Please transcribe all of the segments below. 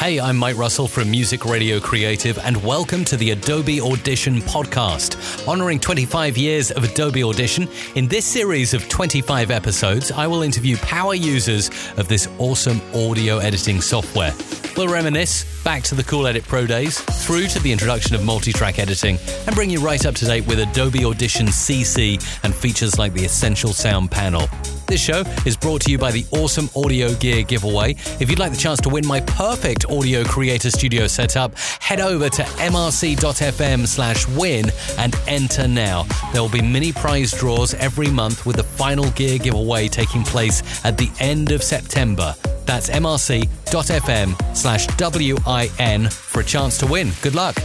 Hey, I'm Mike Russell from Music Radio Creative, and welcome to the Adobe Audition podcast. Honoring 25 years of Adobe Audition, in this series of 25 episodes, I will interview power users of this awesome audio editing software. We'll reminisce back to the Cool Edit Pro days, through to the introduction of multi track editing, and bring you right up to date with Adobe Audition CC and features like the Essential Sound Panel. This show is brought to you by the Awesome Audio Gear giveaway. If you'd like the chance to win my perfect audio creator studio setup, head over to mrc.fm slash win and enter now. There will be mini prize draws every month with the final gear giveaway taking place at the end of September. That's mrc.fm slash WIN for a chance to win. Good luck.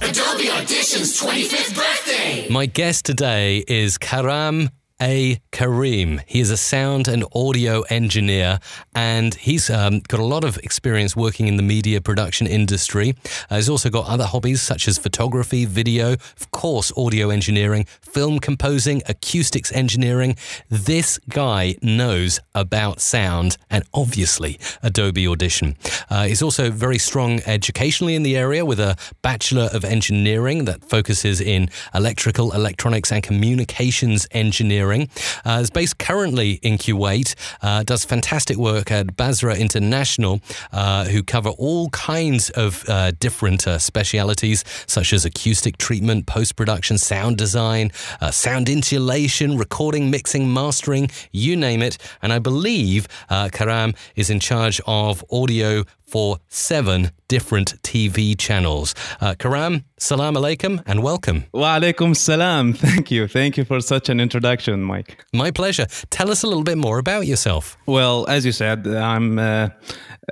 Adobe Audition's 25th birthday. My guest today is Karam a. Karim. He is a sound and audio engineer, and he's um, got a lot of experience working in the media production industry. Uh, he's also got other hobbies such as photography, video, of course, audio engineering, film composing, acoustics engineering. This guy knows about sound and obviously Adobe Audition. Uh, he's also very strong educationally in the area with a Bachelor of Engineering that focuses in electrical, electronics, and communications engineering. Uh, is based currently in Kuwait, uh, does fantastic work at Barzeh International, uh, who cover all kinds of uh, different uh, specialities, such as acoustic treatment, post production, sound design, uh, sound insulation, recording, mixing, mastering, you name it. And I believe Karam is in charge of audio for seven different TV channels. Uh, Karam, salam alaikum and welcome. Wa alaikum salam. Thank you. Thank you for such an introduction, Mike. My pleasure. Tell us a little bit more about yourself. Well, as you said, I'm a,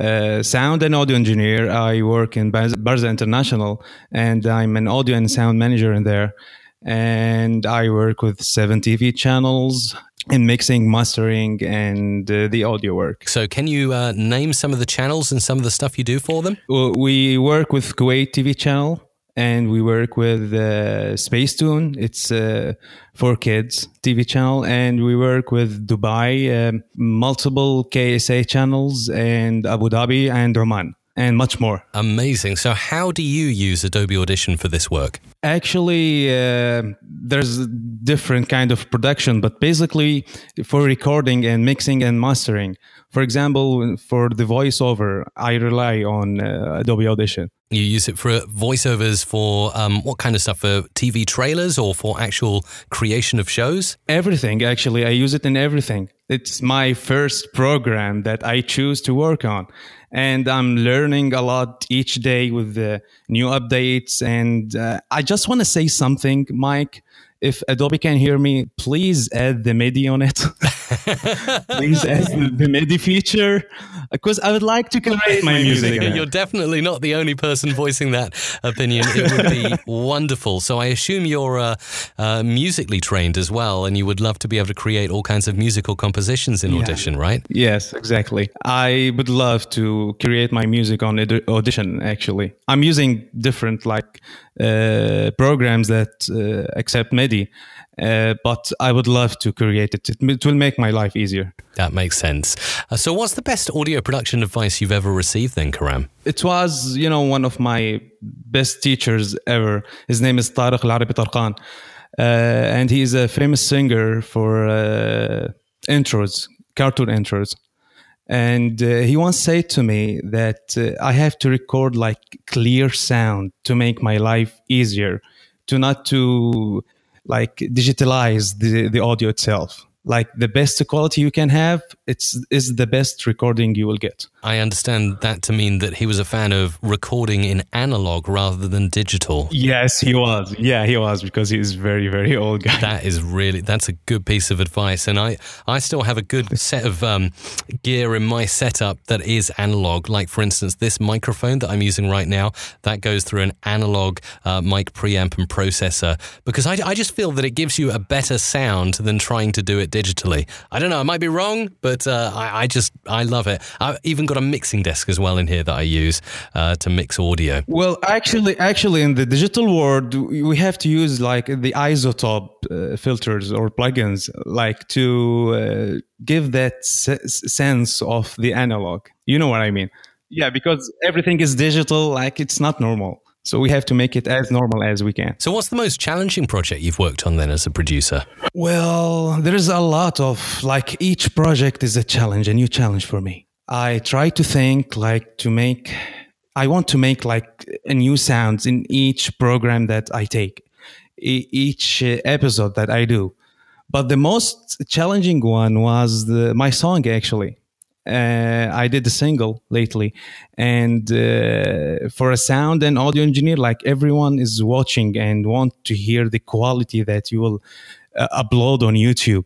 a sound and audio engineer. I work in Barzeh International and I'm an audio and sound manager in there. And I work with seven TV channels, in mixing, mastering, and uh, the audio work. So, can you uh, name some of the channels and some of the stuff you do for them? We work with Kuwait TV channel, and we work with uh, Spacetoon. It's uh, for kids TV channel, and we work with Dubai, um, multiple KSA channels, and Abu Dhabi and Oman and much more. Amazing. So, how do you use Adobe Audition for this work? Actually, uh, there's different kind of production, but basically for recording and mixing and mastering. For example, for the voiceover, I rely on uh, Adobe Audition. You use it for voiceovers for um, what kind of stuff? For TV trailers or for actual creation of shows? Everything, actually. I use it in everything. It's my first program that I choose to work on and I'm learning a lot each day with the new updates. And uh, I just want to say something, Mike. If Adobe can hear me, please add the MIDI on it. please add the MIDI feature because I would like to create my music. You're definitely not the only person voicing that opinion. It would be wonderful. So I assume you're uh, uh, musically trained as well, and you would love to be able to create all kinds of musical compositions in yeah. Audition, right? Yes, exactly. I would love to create my music on Audition. Actually, I'm using different like uh, programs that uh, accept MIDI uh, but I would love to create it. It will make my life easier. That makes sense. Uh, so, what's the best audio production advice you've ever received then, Karam? It was, you know, one of my best teachers ever. His name is Tariq Al Arabi Tarkan. Uh, and he's a famous singer for uh, intros, cartoon intros. And uh, he once said to me that uh, I have to record like clear sound to make my life easier, to not to like digitalize the, the audio itself. Like the best quality you can have it's is the best recording you will get i understand that to mean that he was a fan of recording in analog rather than digital yes he was yeah he was because he's very very old guy that is really that's a good piece of advice and i i still have a good set of um, gear in my setup that is analog like for instance this microphone that i'm using right now that goes through an analog uh, mic preamp and processor because I, I just feel that it gives you a better sound than trying to do it digitally. I don't know. I might be wrong, but uh, I, I, just I love it. I've even got a mixing desk as well in here that I use uh, to mix audio. Well, actually, actually, in the digital world, we have to use like the iZotope uh, filters or plugins, like to uh, give that se- sense of the analog. You know what I mean? Yeah, because everything is digital, like it's not normal. So we have to make it as normal as we can. So, what's the most challenging project you've worked on then as a producer? Well, there's a lot of like each project is a challenge, a new challenge for me. I try to think like to make, I want to make like a new sounds in each program that I take, e- each uh, episode that I do. But the most challenging one was the, my song actually. Uh, I did a single lately, and uh, for a sound and audio engineer, like everyone is watching and want to hear the quality that you will uh, upload on YouTube,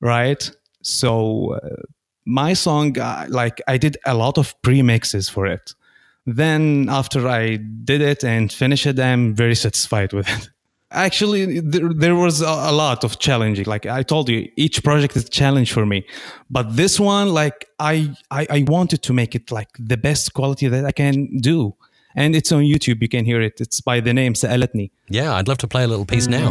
right? So uh, my song like i did a lot of pre-mixes for it. Then after i did it and finished it i'm very satisfied with it. Actually there, there was a lot of challenging. Like i told you each project is a challenge for me. But this one like I, I i wanted to make it like the best quality that i can do. And it's on youtube. You can hear it. It's by the name Sa'alatni. yeah i'd love to play a little piece now.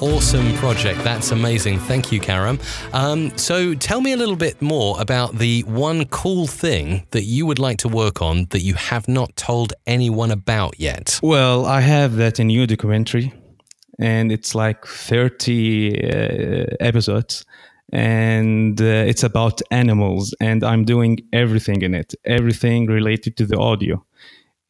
Awesome project. That's amazing. Thank you, Karam. Um, so, tell me a little bit more about the one cool thing that you would like to work on that you have not told anyone about yet. Well, I have that in new documentary, and it's like 30 uh, episodes, and uh, it's about animals, and I'm doing everything in it, everything related to the audio,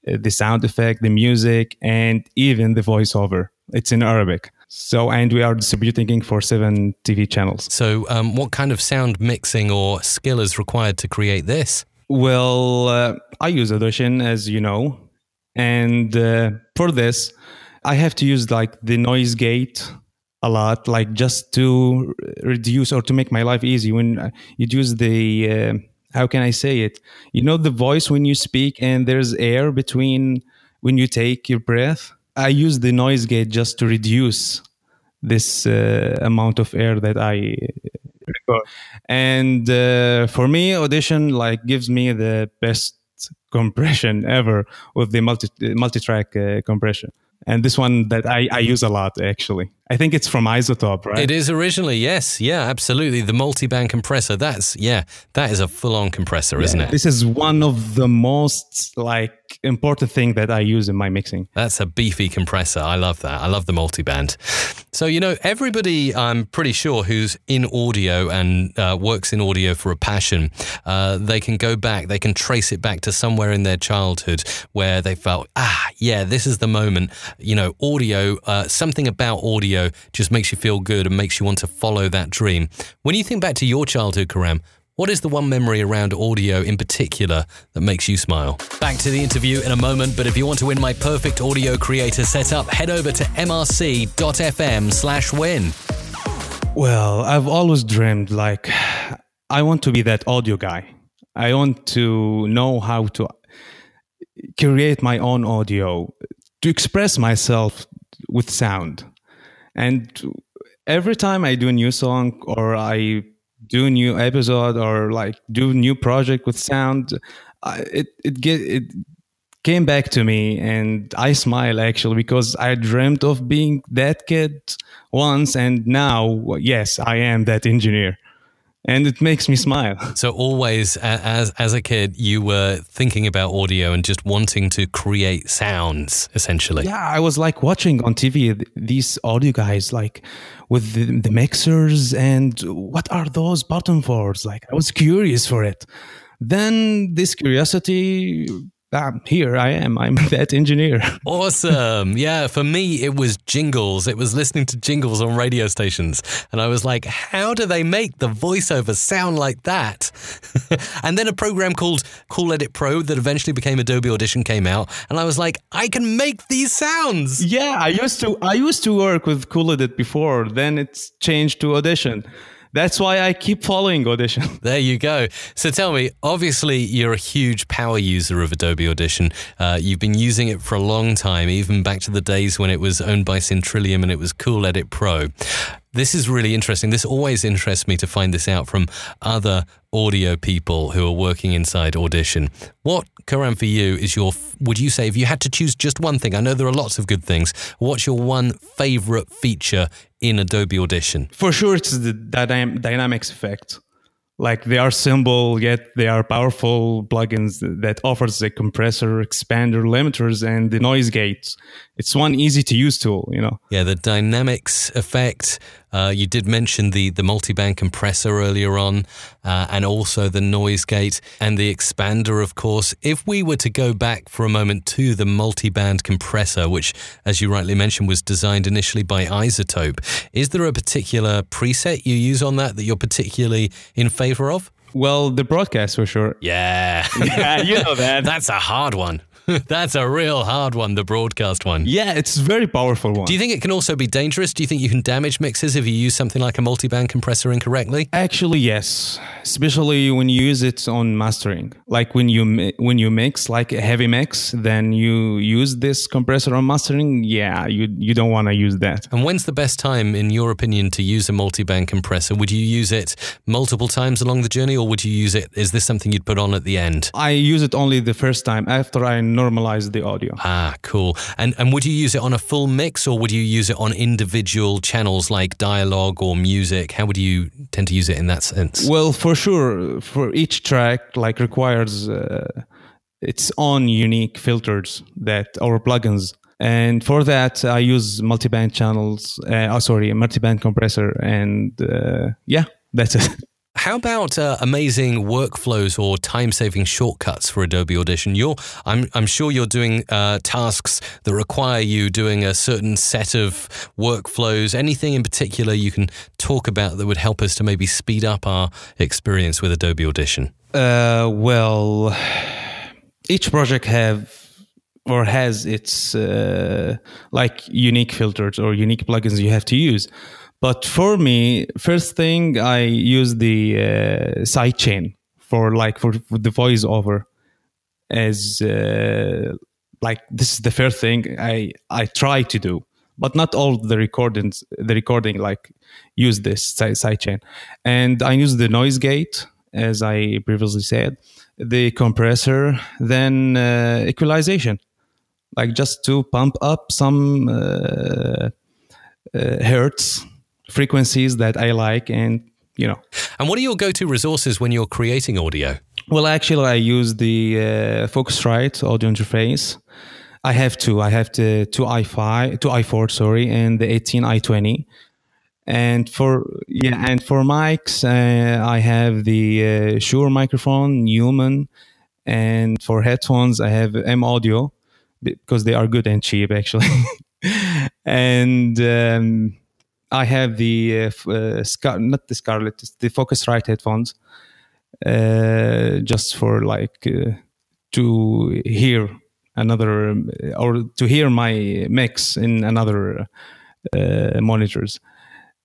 uh, the sound effect, the music, and even the voiceover. It's in Arabic. So, and we are distributing for seven TV channels. So, um, what kind of sound mixing or skill is required to create this? Well, uh, I use Audition, as you know, and uh, for this, I have to use like the noise gate a lot, like just to reduce or to make my life easy. When uh, you use the, uh, how can I say it? You know, the voice when you speak, and there's air between when you take your breath. I use the noise gate just to reduce this uh, amount of air that I record. And uh, for me, Audition like gives me the best compression ever with the multi multi-track uh, compression. And this one that I, I use a lot actually. I think it's from iZotope, right? It is originally, yes. Yeah, absolutely. The multi band compressor. That's, yeah, that is a full on compressor, isn't it? This is one of the most like important thing that I use in my mixing. That's a beefy compressor. I love that. I love the multi-band. So, you know, everybody, I'm pretty sure, who's in audio and uh, works in audio for a passion, uh, they can go back, they can trace it back to somewhere in their childhood where they felt, ah, yeah, this is the moment. You know, audio, uh, something about audio just makes you feel good and makes you want to follow that dream. When you think back to your childhood, Karam, what is the one memory around audio in particular that makes you smile? Back to the interview in a moment, but if you want to win my perfect audio creator setup, head over to mrc.fm slash win. Well, I've always dreamed like I want to be that audio guy. I want to know how to create my own audio, to express myself with sound. And every time I do a new song or I do a new episode or like do new project with sound, I, it it get it came back to me and I smile actually because I dreamt of being that kid once and now yes I am that engineer and it makes me smile. So always, as as a kid, you were thinking about audio and just wanting to create sounds, essentially. Yeah, I was like watching on TV these audio guys like with the, the mixers and what are those button for? Like I was curious for it. Then this curiosity ah, here I am. I'm that engineer. Awesome. Yeah, for me, it was jingles. It was listening to jingles on radio stations. And I was like, how do they make the voiceover sound like that? and then a program called Cool Edit Pro that eventually became Adobe Audition came out. And I was like, I can make these sounds. yeah, I used to I used to work with Cool Edit before. Then it's changed to Audition. That's why I keep following Audition. There you go. So tell me, obviously, you're a huge power user of Adobe Audition. Uh, you've been using it for a long time, even back to the days when it was owned by Syntrillium and it was Cool Edit Pro. This is really interesting. This always interests me to find this out from other audio people who are working inside Audition. What, Karam, for you is your, would you say, if you had to choose just one thing, I know there are lots of good things, what's your one favorite feature in Adobe Audition? For sure, it's the dynam- dynamics effect. Like they are simple, yet they are powerful plugins that offers the compressor, expander, limiters, and the noise gates. It's one easy to use tool, you know. Yeah, the dynamics effect. Uh, you did mention the the multi-band compressor earlier on, uh, and also the noise gate and the expander, of course. If we were to go back for a moment to the multi-band compressor, which, as you rightly mentioned, was designed initially by iZotope, is there a particular preset you use on that that you're particularly in favor of? Well, the broadcast for sure. Yeah, Yeah, you know that. that's a hard one. That's a real hard one, the broadcast one. Yeah, it's a very powerful one. Do you think it can also be dangerous? Do you think you can damage mixes if you use something like a multiband compressor incorrectly? Actually, yes. Especially when you use it on mastering. Like when you when you mix like a heavy mix, then you use this compressor on mastering. Yeah, you you don't want to use that. And when's the best time, in your opinion, to use a multiband compressor? Would you use it multiple times along the journey, or would you use it? Is this something you'd put on at the end? I use it only the first time after I normalize the audio. Ah, cool. And and would you use it on a full mix, or would you use it on individual channels like dialogue or music? How would you tend to use it in that sense? Well, for sure, for each track, like requires uh, its own unique filters that our plugins. And for that, I use multiband channels. Uh, oh, sorry, a multiband compressor, and uh, yeah, that's it. How about uh, amazing workflows or time-saving shortcuts for Adobe Audition? You're, I'm, I'm sure you're doing uh, tasks that require you doing a certain set of workflows. Anything in particular you can talk about that would help us to maybe speed up our experience with Adobe Audition? Uh, well, each project have or has its uh, like unique filters or unique plugins you have to use. But for me, first thing I use the uh, sidechain for like for, for the voiceover as uh, like this is the first thing I I try to do. But not all the recordings, the recording like use this sidechain, and I use the noise gate as I previously said, the compressor, then uh, equalization, like just to pump up some uh, uh, hertz frequencies that I like, and you know. And what are your go-to resources when you're creating audio? Well, actually, I use the uh, Focusrite audio interface. I have two. I have the two i5, two i4, sorry, and the 18 i20. And for yeah, and for mics, uh, I have the uh, Shure microphone, Neumann, and for headphones, I have M Audio because they are good and cheap, actually. and um, I have the uh, uh, not the Scarlett, the Focusrite headphones, uh, just for like uh, to hear another or to hear my mix in another monitors.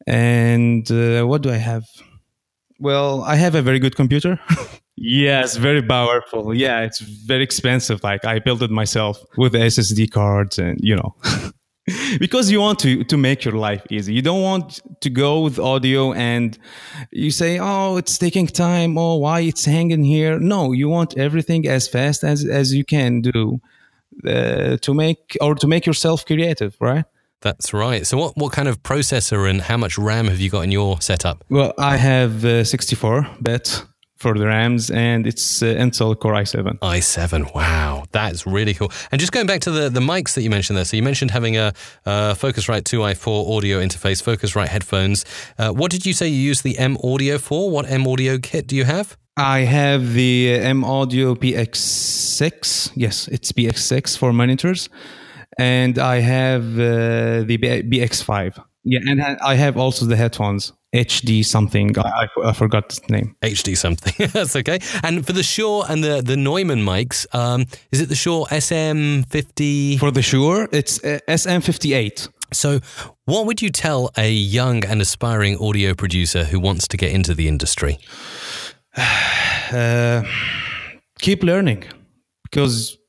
And what do I have? Well, I have a very good computer. yes, very powerful. Yeah, it's very expensive. Like I built it myself with SSD cards and you know. because you want to to make your life easy. You don't want to go with audio and you say, "Oh, it's taking time. Oh, why it's hanging here?" No, you want everything as fast as as you can do uh, to make or to make yourself creative, right? That's right. So, what, what kind of processor and how much RAM have you got in your setup? Well, I have uh, 64 bit for the RAMs, and it's uh, Intel Core i7. i7. Wow, that's really cool. And just going back to the, the mics that you mentioned there. So you mentioned having a, uh Focusrite 2i4 audio interface, Focusrite headphones. Uh, what did you say you use the M Audio for? What M Audio kit do you have? I have the M Audio PX6. Yes, it's PX6 for monitors, and I have uh, the BX5. Yeah, and I have also the headphones HD something. I, I, I forgot the name. HD something. That's okay. And for the Shure and the, the Neumann mics, um, is it the Shure SM50? For the Shure, it's uh, SM58. So, what would you tell a young and aspiring audio producer who wants to get into the industry? Uh, keep learning because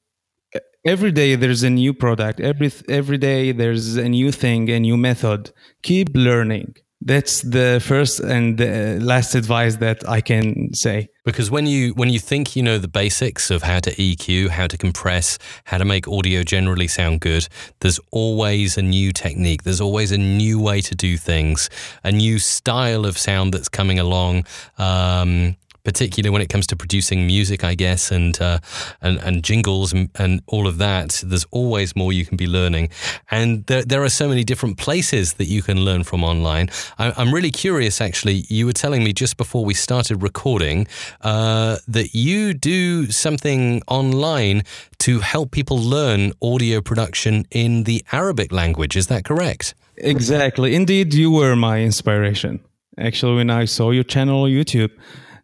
every day there's a new product every every day there's a new thing a new method keep learning that's the first and the last advice that i can say Because when you when you think you know the basics of how to EQ, how to compress, how to make audio generally sound good, there's always a new technique. There's always a new way to do things, a new style of sound that's coming along. Um, particularly when it comes to producing music, I guess, and uh, and, and jingles and, and all of that. There's always more you can be learning, and there, there are so many different places that you can learn from online. I, I'm really curious, actually. You were telling me just before we started recording uh, that you do something online to help people learn audio production in the Arabic language. Is that correct? Exactly. Indeed, you were my inspiration. Actually, when I saw your channel on YouTube,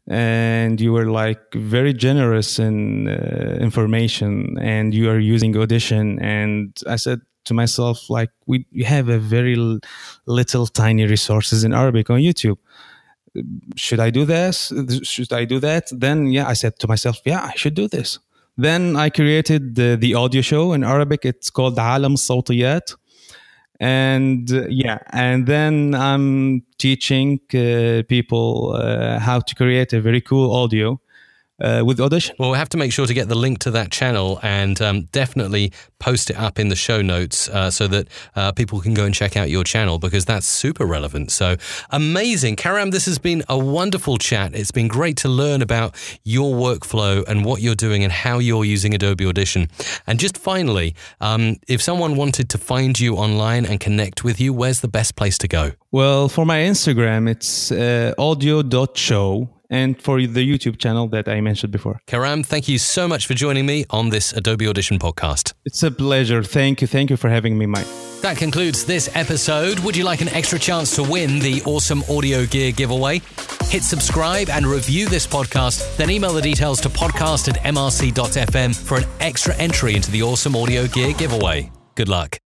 and you were like very generous in uh, information, and you are using Audition, and I said to myself, like, we, we have a very little tiny resources in Arabic on YouTube. Should I do this? Should I do that? Then, yeah, I said to myself, yeah, I should do this. Then I created the, the audio show in Arabic. It's called Alam Sawtiyat and uh, yeah and then i'm teaching uh, people uh, how to create a very cool audio uh, with audition Well, we'll have to make sure to get the link to that channel and um, definitely post it up in the show notes uh, so that uh, people can go and check out your channel because that's super relevant. So amazing. Karam, this has been a wonderful chat. It's been great to learn about your workflow and what you're doing and how you're using Adobe Audition. And just finally, um, if someone wanted to find you online and connect with you, where's the best place to go? well for my instagram it's uh, audio.show and for the youtube channel that i mentioned before Karam, thank you so much for joining me on this Adobe Audition podcast. it's a pleasure thank you thank you for having me mike That concludes this episode. Would you like an extra chance to win the awesome audio gear giveaway? Hit subscribe and review this podcast, then email the details to podcast at mrc.fm for an extra entry into the awesome audio gear giveaway. Good luck.